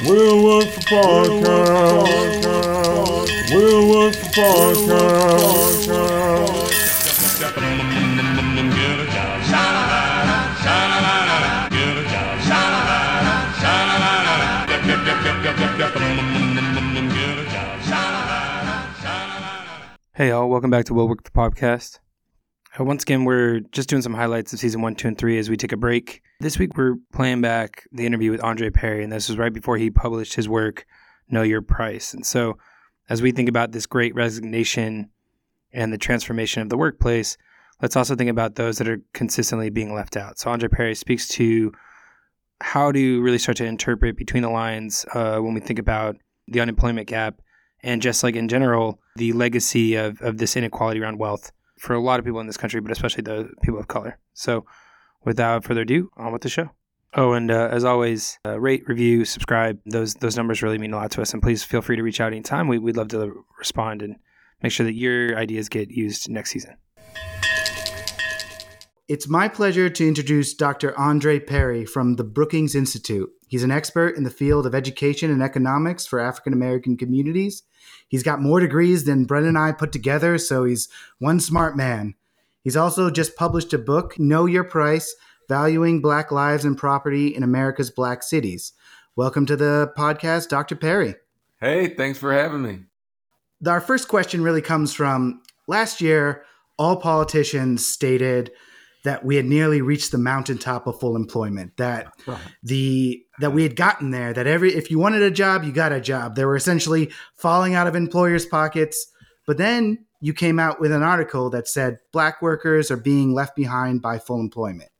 We'll work for podcast. We'll work for podcast. Hey, y'all, welcome back to Will Work the Podcast. Uh, once again, we're just doing some highlights of season one, two, and three as we take a break. This week, we're playing back the interview with Andre Perry, and this was right before he published his work, Know Your Price. And so, as we think about this great resignation and the transformation of the workplace, let's also think about those that are consistently being left out. So, Andre Perry speaks to how to really start to interpret between the lines uh, when we think about the unemployment gap and just like in general, the legacy of, of this inequality around wealth for a lot of people in this country, but especially the people of color. So, without further ado, on with the show. Oh, and uh, as always, uh, rate, review, subscribe. Those those numbers really mean a lot to us. And please feel free to reach out anytime. We, we'd love to respond and make sure that your ideas get used next season. It's my pleasure to introduce Dr. Andre Perry from the Brookings Institute. He's an expert in the field of education and economics for African American communities. He's got more degrees than Brennan and I put together, so he's one smart man. He's also just published a book, Know Your Price Valuing Black Lives and Property in America's Black Cities. Welcome to the podcast, Dr. Perry. Hey, thanks for having me. Our first question really comes from last year, all politicians stated that we had nearly reached the mountaintop of full employment that the that we had gotten there that every if you wanted a job you got a job. They were essentially falling out of employers pockets. But then you came out with an article that said black workers are being left behind by full employment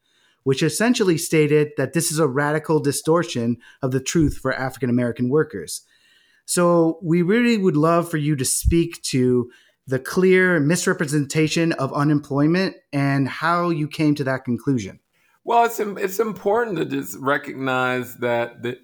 which essentially stated that this is a radical distortion of the truth for african american workers. So we really would love for you to speak to the clear misrepresentation of unemployment and how you came to that conclusion. Well, it's it's important to just recognize that the,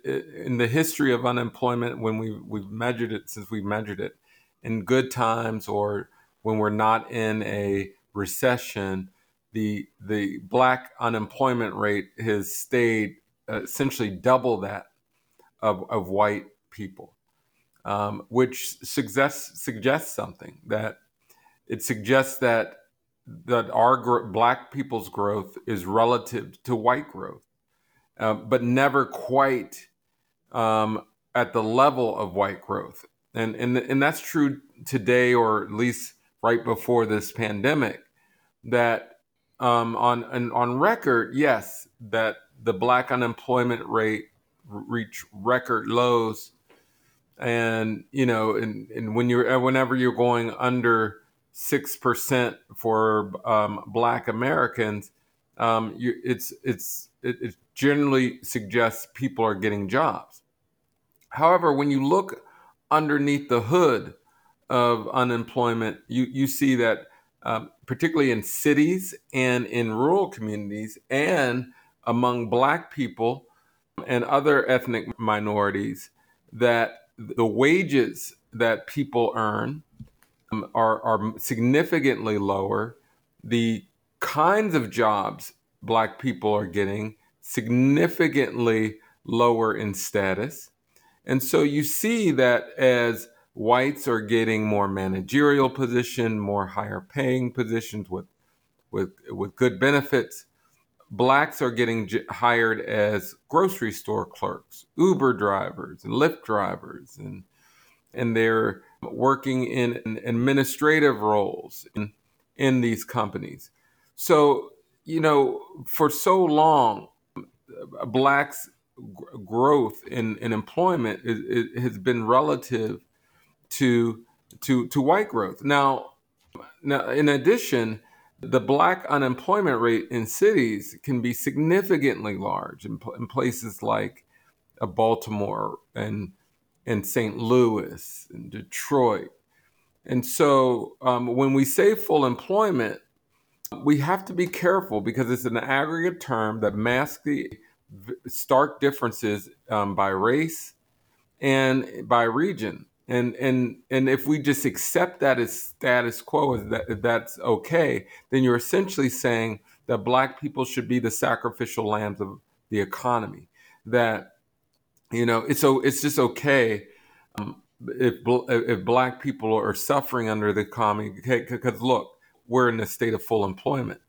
in the history of unemployment, when we we've measured it since we've measured it in good times or when we're not in a recession, the the black unemployment rate has stayed uh, essentially double that of, of white people um, which suggests suggests something that it suggests that that our black people's growth is relative to white growth, uh, but never quite um, at the level of white growth, and and and that's true today, or at least right before this pandemic. That um, on on record, yes, that the black unemployment rate reached record lows and you know and, and when you're uh, whenever you're going under six percent for um, black americans um, you, it's it's it, it generally suggests people are getting jobs. However when you look underneath the hood of unemployment you you see that um, particularly in cities and in rural communities and among black people and other ethnic minorities that the wages that people earn um, are, are significantly lower. The kinds of jobs black people are getting significantly lower in status. And so you see that as whites are getting more managerial position, more higher paying positions with with with good benefits, blacks are getting j- hired as grocery store clerks, Uber drivers, and Lyft drivers, and and they're working in administrative roles in, in these companies. So, you know, for so long, blacks' growth in, in employment is, is, has been relative to to to white growth. Now, now in addition, the black unemployment rate in cities can be significantly large in, in places like uh, Baltimore and and St. Louis and Detroit. And so um, when we say full employment, we have to be careful because it's an aggregate term that masks the stark differences um, by race and by region and and and if we just accept that as status quo that that's okay then you're essentially saying that black people should be the sacrificial lambs of the economy that you know, it's so it's just okay um, if if black people are suffering under the economy. Because look, we're in a state of full employment.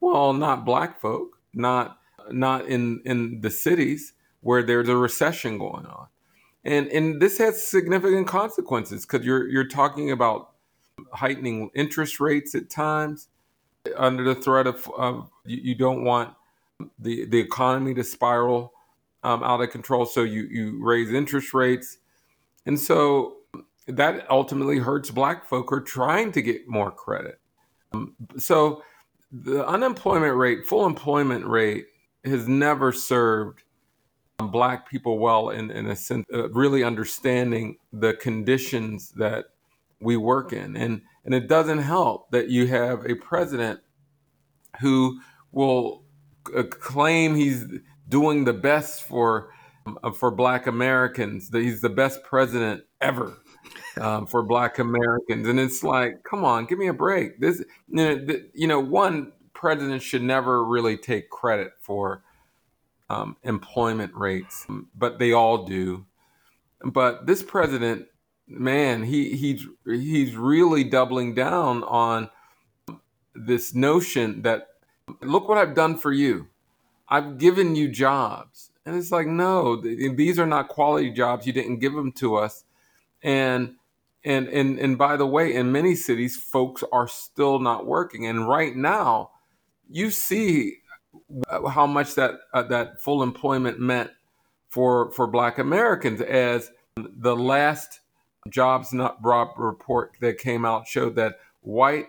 Well, not black folk, not not in in the cities where there's a recession going on, and and this has significant consequences because you're you're talking about heightening interest rates at times under the threat of, of you, you don't want the the economy to spiral um, out of control. So you you raise interest rates, and so that ultimately hurts Black folk who are trying to get more credit. Um, so the unemployment rate, full employment rate, has never served Black people well in in a sense, uh, really understanding the conditions that we work in, and and it doesn't help that you have a president who will uh, claim he's doing the best for uh, for Black Americans. That he's the best president ever um, for Black Americans, and it's like, come on, give me a break. This, you know, you know one president should never really take credit for um, employment rates, but they all do. But this president, man, he he's he's really doubling down on this notion that look what I've done for you. I've given you jobs. And it's like, no, these are not quality jobs. You didn't give them to us. And and and and by the way, in many cities, folks are still not working. And right now, you see how much that uh, that full employment meant for for Black Americans. As the last jobs not report that came out showed that white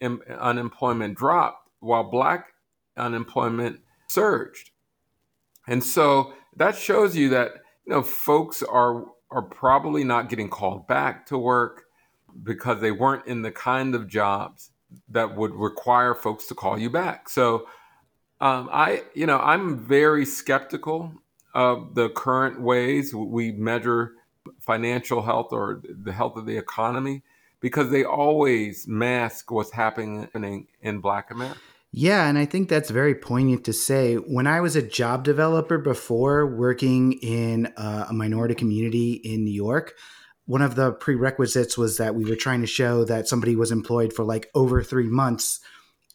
unemployment dropped while Black unemployment surged. And so that shows you that you know folks are are probably not getting called back to work because they weren't in the kind of jobs that would require folks to call you back. So um, I you know I'm very skeptical of the current ways we measure financial health or the health of the economy because they always mask what's happening in Black America. Yeah, and I think that's very poignant to say. When I was a job developer before working in a minority community in New York, one of the prerequisites was that we were trying to show that somebody was employed for like over three months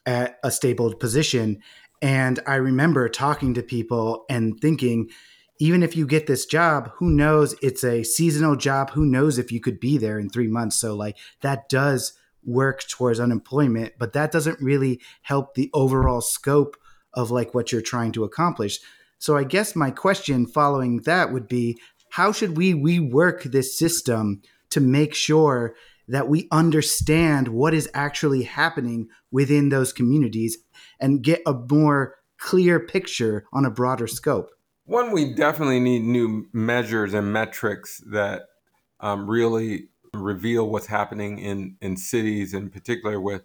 at a stable position. And I remember talking to people and thinking, even if you get this job, who knows? It's a seasonal job. Who knows if you could be there in three months? So, like, that does work towards unemployment, but that doesn't really help the overall scope of like what you're trying to accomplish. So I guess my question following that would be how should we rework this system to make sure that we understand what is actually happening within those communities and get a more clear picture on a broader scope? One, we definitely need new measures and metrics that um, really reveal what's happening in, in cities, in particular with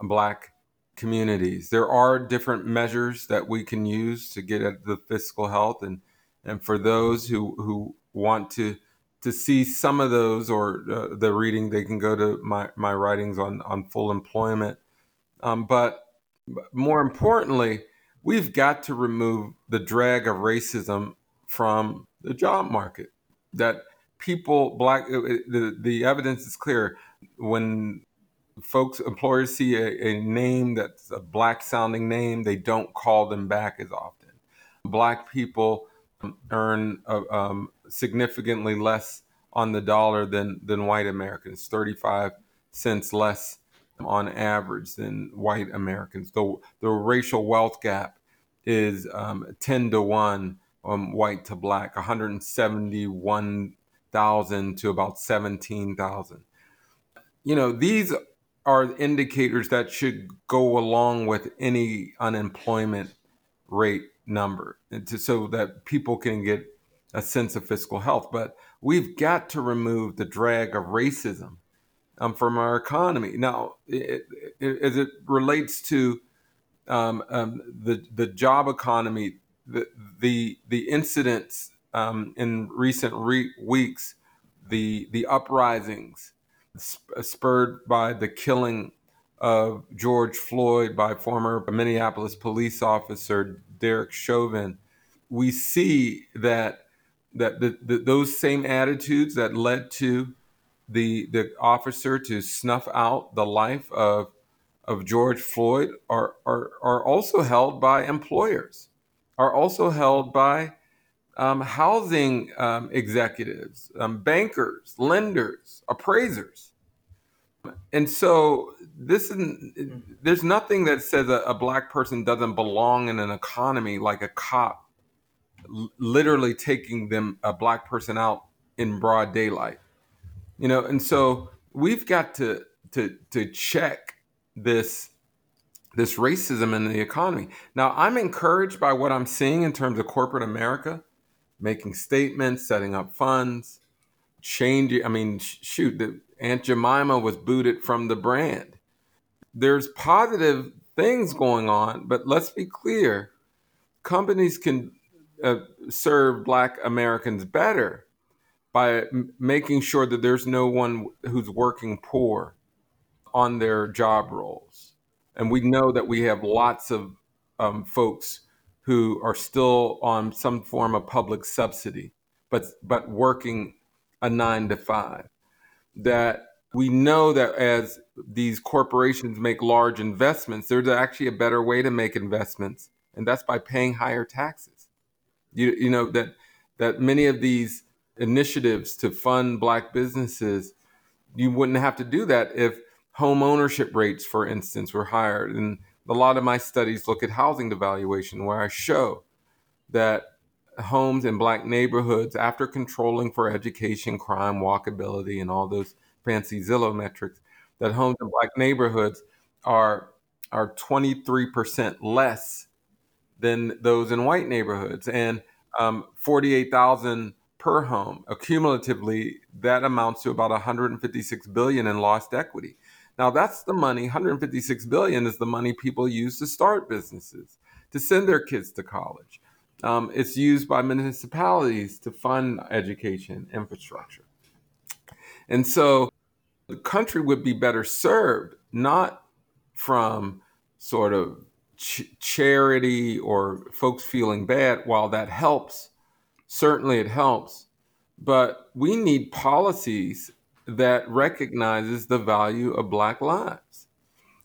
Black communities. There are different measures that we can use to get at the fiscal health, and and for those who who want to to see some of those or uh, the reading, they can go to my my writings on on full employment. Um, but more importantly, we've got to remove the drag of racism from the job market. That people black uh, uh, the, the evidence is clear when folks employers see a, a name that's a black sounding name they don't call them back as often black people earn uh, um, significantly less on the dollar than than white americans 35 cents less on average than white americans the, the racial wealth gap is um, 10 to 1 um, white to black 171 thousand to about seventeen thousand. You know, these are indicators that should go along with any unemployment rate number, to, so that people can get a sense of fiscal health. But we've got to remove the drag of racism um, from our economy. Now, it, it, as it relates to um, um, the the job economy, the the the incidents um, in recent re- weeks the the uprisings spurred by the killing of George Floyd by former Minneapolis police officer Derek Chauvin, we see that that the, the, those same attitudes that led to the the officer to snuff out the life of of George Floyd are are are also held by employers, are also held by um, housing um, executives, um, bankers, lenders, appraisers. And so this is there's nothing that says a, a black person doesn't belong in an economy like a cop literally taking them a black person out in broad daylight. You know, and so we've got to to to check this this racism in the economy. Now, I'm encouraged by what I'm seeing in terms of corporate America making statements, setting up funds, changing. I mean, sh- shoot, the, Aunt Jemima was booted from the brand. There's positive things going on, but let's be clear companies can uh, serve Black Americans better by m- making sure that there's no one who's working poor on their job roles. And we know that we have lots of um, folks who are still on some form of public subsidy, but but working a nine to five. That we know that as these corporations make large investments, there's actually a better way to make investments, and that's by paying higher taxes. You you know that that many of these initiatives to fund black businesses, you wouldn't have to do that if home ownership rates, for instance, were higher. And a lot of my studies look at housing devaluation, where I show that homes in black neighborhoods, after controlling for education, crime, walkability, and all those fancy Zillow metrics, that homes in black neighborhoods are are 23% less than those in white neighborhoods, and um, 48,000 per home. Accumulatively, that amounts to about 156 billion in lost equity. Now that's the money, 156 billion is the money people use to start businesses, to send their kids to college. Um, it's used by municipalities to fund education infrastructure. And so the country would be better served not from sort of ch- charity or folks feeling bad, while that helps, certainly it helps, but we need policies that recognizes the value of black lives.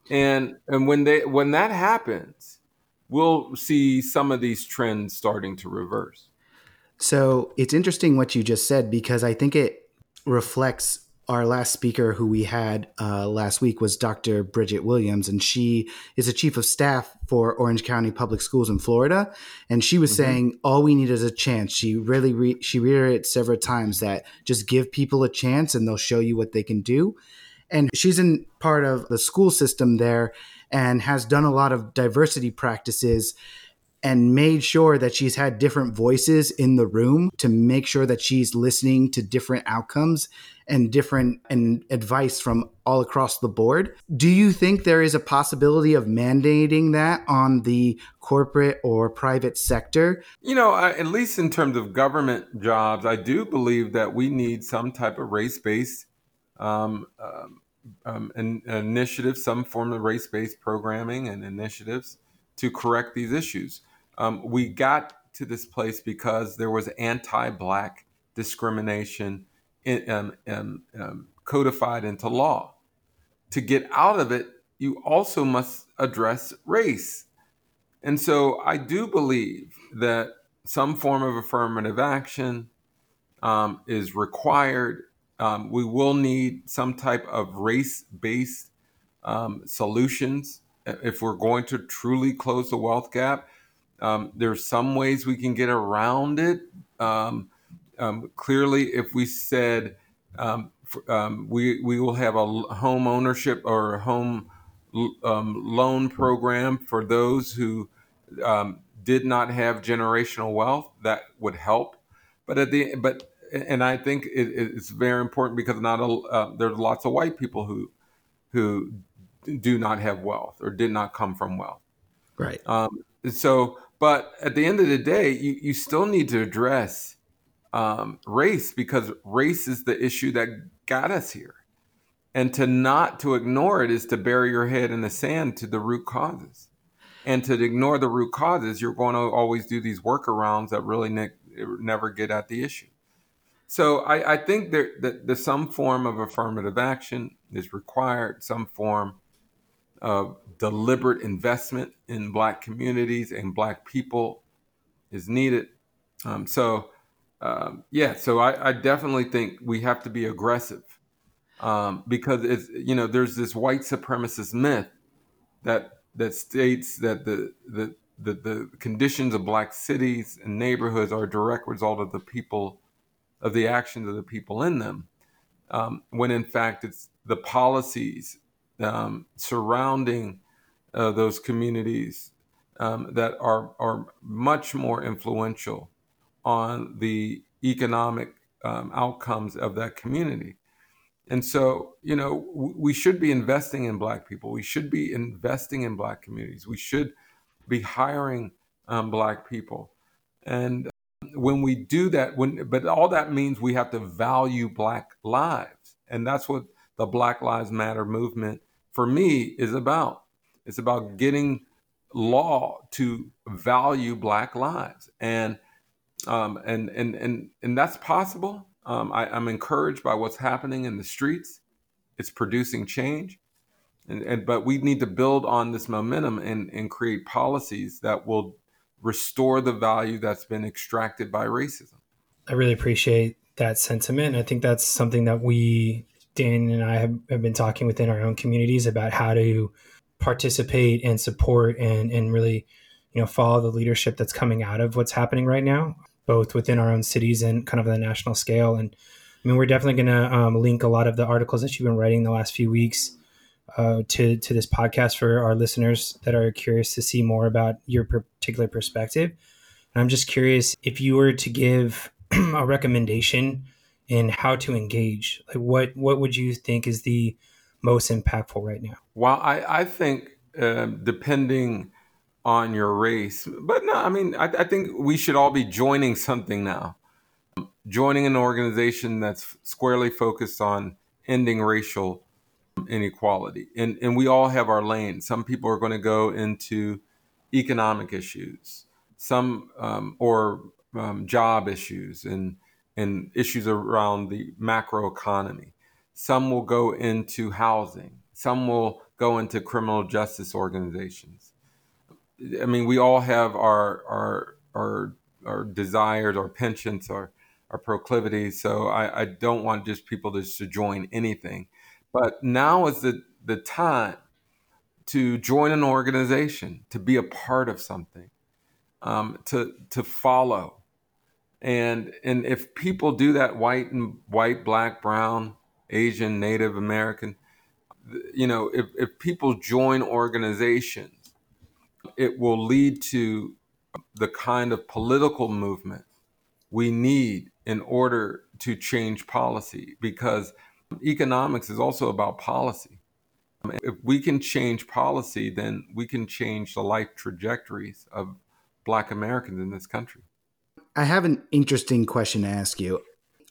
And and when they when that happens, we'll see some of these trends starting to reverse. So it's interesting what you just said because I think it reflects our last speaker who we had uh, last week was Dr. Bridget Williams, and she is a chief of staff for Orange County Public Schools in Florida. And she was mm-hmm. saying all we need is a chance. She really re- she reiterated several times that just give people a chance and they'll show you what they can do. And she's in part of the school system there and has done a lot of diversity practices and made sure that she's had different voices in the room to make sure that she's listening to different outcomes and different and advice from all across the board. Do you think there is a possibility of mandating that on the corporate or private sector? You know, I, at least in terms of government jobs, I do believe that we need some type of race-based um, um, um, initiative, some form of race-based programming and initiatives to correct these issues. Um, we got to this place because there was anti-black discrimination in, um, um, um, codified into law. To get out of it, you also must address race. And so I do believe that some form of affirmative action um, is required. Um, we will need some type of race based um, solutions if we're going to truly close the wealth gap. Um, there's some ways we can get around it. Um, um, clearly, if we said um, um, we we will have a home ownership or a home um, loan program for those who did not have generational wealth, that would help. But at the but and I think it, it's very important because not a, uh, there's lots of white people who who do not have wealth or did not come from wealth. Right. Um, so but at the end of the day, you, you still need to address um, race because race is the issue that got us here. And to not to ignore it is to bury your head in the sand to the root causes. And to ignore the root causes, you're going to always do these workarounds that really ne- never get at the issue. So I, I think there, that there's some form of affirmative action is required, some form of deliberate investment in Black communities and Black people is needed. Um, so, um, yeah, so I, I, definitely think we have to be aggressive um, because it's you know there's this white supremacist myth that that states that the the the, the conditions of black cities and neighborhoods are a direct result of the people of the actions of the people in them um, when in fact it's the policies um, surrounding uh, those communities um, that are are much more influential on the economic um, outcomes of that community and so, you know, we should be investing in Black people. We should be investing in Black communities. We should be hiring um, Black people. And um, when we do that, when but all that means we have to value Black lives, and that's what the Black Lives Matter movement for me is about. It's about getting law to value Black lives, and um, and and and and that's possible um, I, am encouraged by what's happening in the streets. It's producing change, and, and but we need to build on this momentum and, and create policies that will restore the value that's been extracted by racism. I really appreciate that sentiment. I think that's something that we, Dan and I, have, have been talking within our own communities about how to participate and support and and really, you know, follow the leadership that's coming out of what's happening right now both within our own cities and kind of the national scale. And I mean, we're definitely going to um, link a lot of the articles that you've been writing the last few weeks uh, to to this podcast for our listeners that are curious to see more about your particular perspective. And I'm just curious if you were to give a recommendation in how to engage. Like, what what would you think is the most impactful right now? Well, I I think uh, depending on your race. But no, I mean, I, I think we should all be joining something now. Joining an organization that's squarely focused on ending racial inequality. And, and we all have our lane. Some people are going to go into economic issues, some um, or um, job issues and, and issues around the macro economy. Some will go into housing. Some will go into criminal justice organizations. I mean, we all have our our our our desires, our penchants, our our proclivities. So I, I don't want just people just to join anything. But now is the the time to join an organization, to be a part of something, um, to to follow. And and if people do that, white and white, black, brown, Asian, Native American, you know, if, if people join organizations it will lead to the kind of political movement we need in order to change policy because economics is also about policy. Um, if we can change policy, then we can change the life trajectories of Black Americans in this country. I have an interesting question to ask you.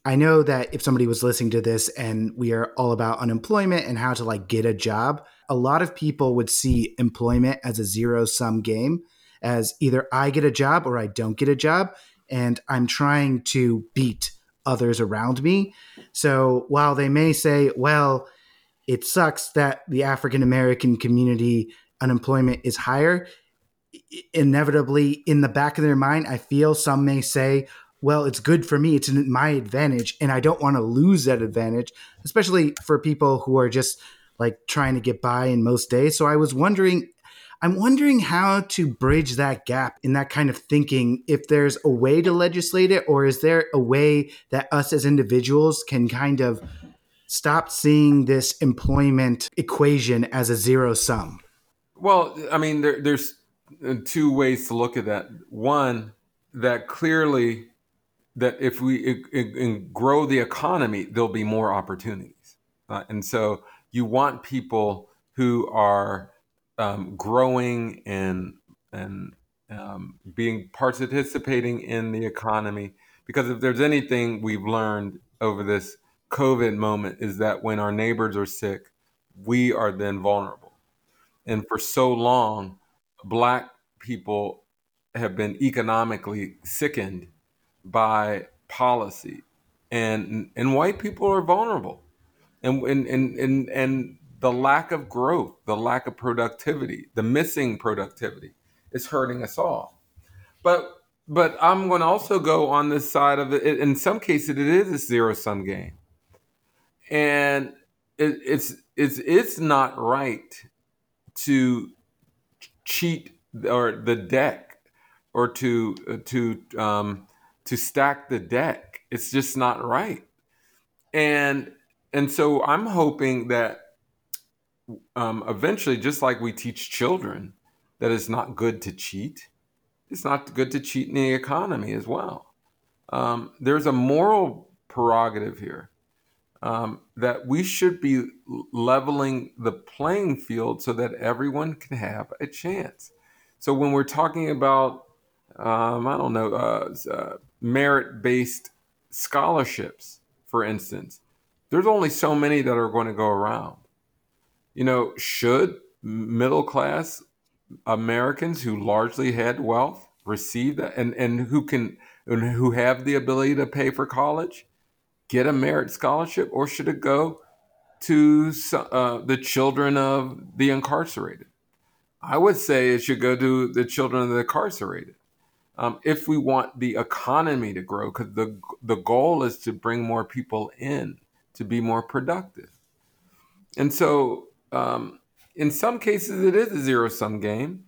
I know that if somebody was listening to this and we are all about unemployment and how to like get a job, a lot of people would see employment as a zero sum game, as either I get a job or I don't get a job, and I'm trying to beat others around me. So while they may say, well, it sucks that the African American community unemployment is higher, inevitably in the back of their mind, I feel some may say, well, it's good for me. It's my advantage, and I don't want to lose that advantage, especially for people who are just like trying to get by in most days. So I was wondering, I'm wondering how to bridge that gap in that kind of thinking. If there's a way to legislate it, or is there a way that us as individuals can kind of stop seeing this employment equation as a zero sum? Well, I mean, there, there's two ways to look at that. One, that clearly that if we it, it, grow the economy, there'll be more opportunities, uh, and so you want people who are um, growing and and um, being participating in the economy. Because if there's anything we've learned over this COVID moment is that when our neighbors are sick, we are then vulnerable. And for so long, black people have been economically sickened by policy, and and white people are vulnerable, and and and and, and the lack of growth, the lack of productivity, the missing productivity is hurting us all. But but I'm going to also go on this side of it. In some cases, it is a zero sum game, and it, it's it's it's not right to cheat or the deck or to to um, to stack the deck. It's just not right, and and so I'm hoping that um, eventually, just like we teach children that it's not good to cheat, it's not good to cheat in the economy as well. Um, there's a moral prerogative here um, that we should be leveling the playing field so that everyone can have a chance. So when we're talking about, um, I don't know, uh, uh, merit based scholarships, for instance, there's only so many that are going to go around. You know, should middle class Americans who largely had wealth receive that and, and who can and who have the ability to pay for college get a merit scholarship or should it go to uh, the children of the incarcerated? I would say it should go to the children of the incarcerated. Um, if we want the economy to grow, because the the goal is to bring more people in to be more productive, and so um, in some cases it is a zero sum game,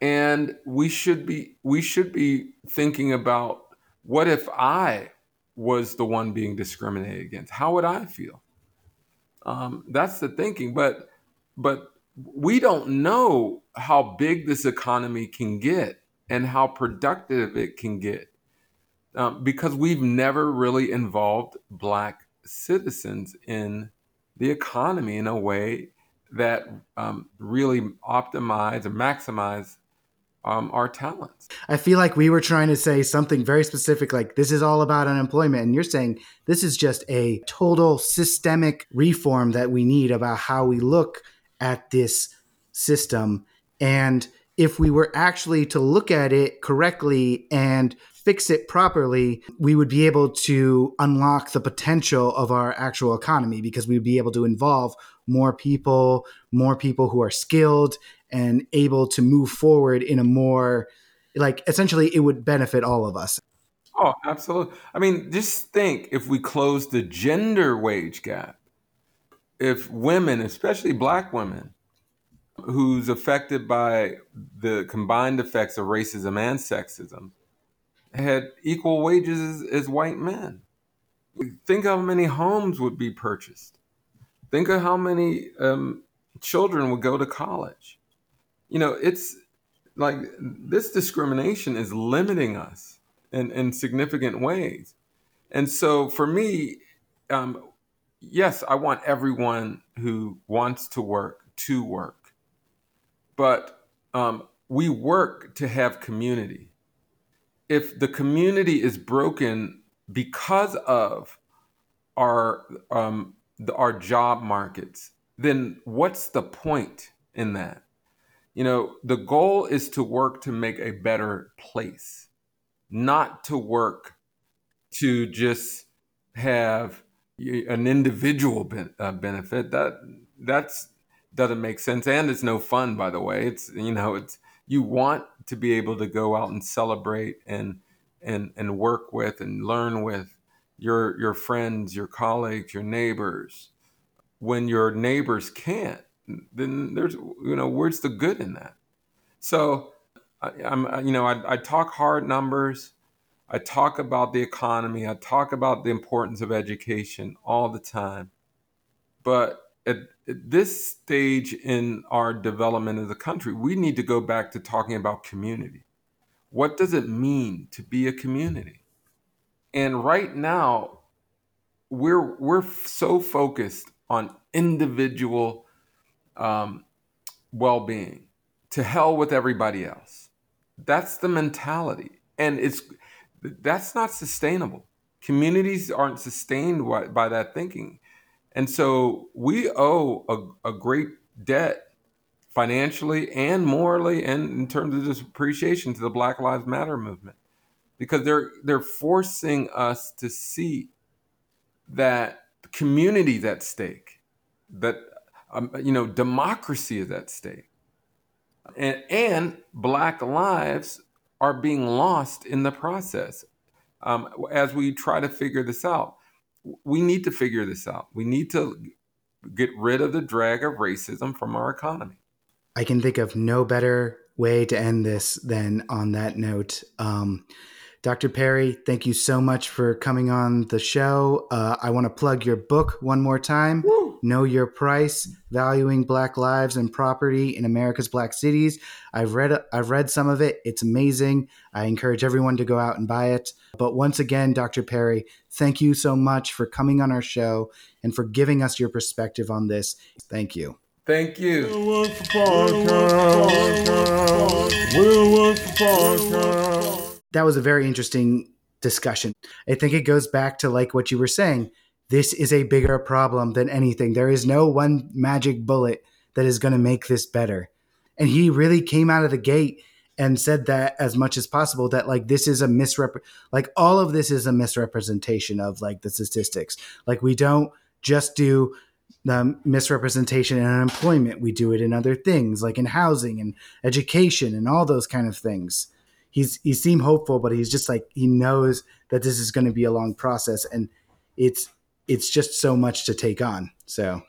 and we should be we should be thinking about what if I was the one being discriminated against? How would I feel? Um, that's the thinking, but but we don't know how big this economy can get and how productive it can get um, because we've never really involved black citizens in the economy in a way that um, really optimize and maximize um, our talents. I feel like we were trying to say something very specific, like this is all about unemployment. And you're saying this is just a total systemic reform that we need about how we look at this system. And if we were actually to look at it correctly and fix it properly, we would be able to unlock the potential of our actual economy because we would be able to involve more people, more people who are skilled and able to move forward in a more like essentially it would benefit all of us. Oh, absolutely. I mean, just think if we close the gender wage gap, if women, especially black women, who's affected by the combined effects of racism and sexism, had equal wages as, as white men. Think how many homes would be purchased. Think of how many um, children would go to college you know, it's like this discrimination is limiting us in, in significant ways. And so for me, um, yes, I want everyone who wants to work to work, but um, we work to have community. If the community is broken because of our um, the, our job markets, then what's the point in that? you know, the goal is to work to make a better place, not to work to just have an individual ben, uh, benefit. That that's doesn't make sense, and it's no fun. By the way, it's you know, it's you want to be able to go out and celebrate and and and work with and learn with your your friends, your colleagues, your neighbors. When your neighbors can't, then there's you know where's the good in that? So I, am you know I, I talk hard numbers. I talk about the economy. I talk about the importance of education all the time. But at, at this stage in our development as a country we need to go back to talking about community what does it mean to be a community and right now we're we're so focused on individual um, well being. To hell with everybody else. That's the mentality. And it's that's not sustainable. Communities aren't sustained by, by that thinking. And so we owe a, a great debt financially and morally and in terms of appreciation to the Black Lives Matter movement. because they're they're forcing us to see that community is at stake, that um, you know democracy is at stake, and and black lives are being lost in the process. Um, as we try to figure this out, we need to figure this out. We need to get rid of the drag of racism from our economy. I can think of no better way to end this than on that note. Um, Dr. Perry, thank you so much for coming on the show. Uh, I want to plug your book one more time Woo! Know Your Price Valuing Black Lives and Property in America's Black Cities. I've read, I've read some of it. It's amazing. I encourage everyone to go out and buy it. But once again, Dr. Perry, thank you so much for coming on our show and for giving us your perspective on this. Thank you. Thank you. We'll work for podcast. We'll work for podcast. that was a very interesting discussion. I think it goes back to like what you were saying. This is a bigger problem than anything. There is no one magic bullet that is going to make this better. And he really came out of the gate and said that as much as possible that like this is a misrep like all of this is a misrepresentation of like the statistics. Like we don't just do the misrepresentation in unemployment. We do it in other things like in housing and education and all those kind of things he's he seemed hopeful, but he's just like he knows that this is going to be a long process, and it's it's just so much to take on. So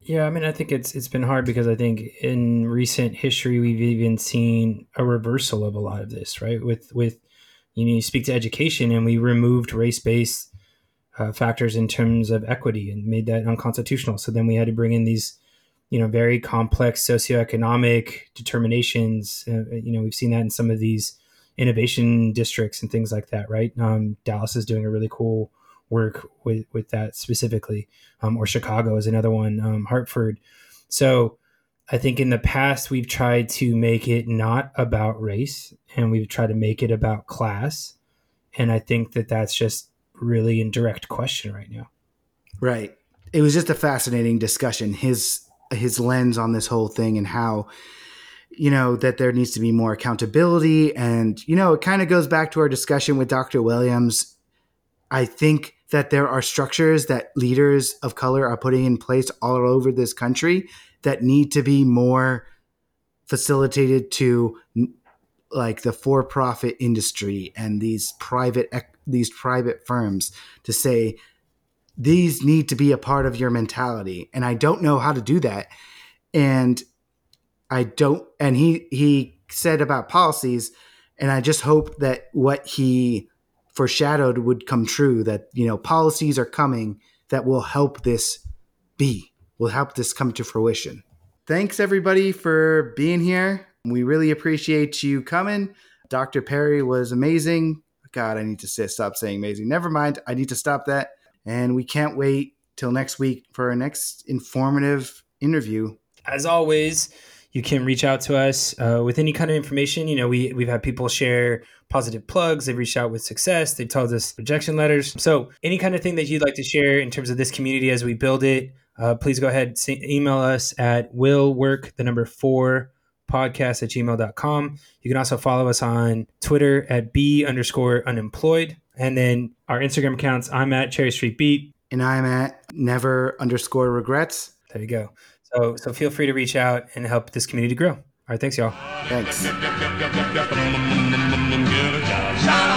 Yeah, I mean, I think it's it's been hard because I think in recent history we've even seen a reversal of a lot of this, right? With with you know, you speak to education, and we removed race based uh, factors in terms of equity and made that unconstitutional. So then we had to bring in these, you know, very complex socioeconomic determinations. Uh, you know, we've seen that in some of these innovation districts and things like that, right? Um, Dallas is doing a really cool work with with that specifically, um, or Chicago is another one, um, Hartford. So I think in the past we've tried to make it not about race, and we've tried to make it about class, and I think that that's just really in direct question right now. right, it was just a fascinating discussion. His his lens on this whole thing and how you know that there needs to be more accountability and you know it kind of goes back to our discussion with dr williams i think that there are structures that leaders of color are putting in place all over this country that need to be more facilitated to like the for-profit industry and these private these private firms to say these need to be a part of your mentality. And i don't know how to do that. And i don't and he he said about policies and i just hope that what he foreshadowed would come true that you know policies are coming that will help this be will help this come to fruition. Thanks everybody for being here. We really appreciate you coming. Dr perry was amazing. God i need to say, stop saying amazing. Never mind. I need to stop that. And we can't wait till next week for our next informative interview. As always, you can reach out to us uh, with any kind of information. You know, we we've had people share positive plugs. They've reached out with success. They've told us rejection letters. So any kind of thing that you'd like to share in terms of this community as we build it, uh, please go ahead email us at will work the number four podcast at gmail.com. You can also follow us on Twitter at b underscore unemployed. And then our Instagram accounts, I'm at Cherry Street Beat. and i'm at never underscore regrets There you go. So so feel free to reach out and help this community grow. All right, thanks, y'all. thanks Get a job.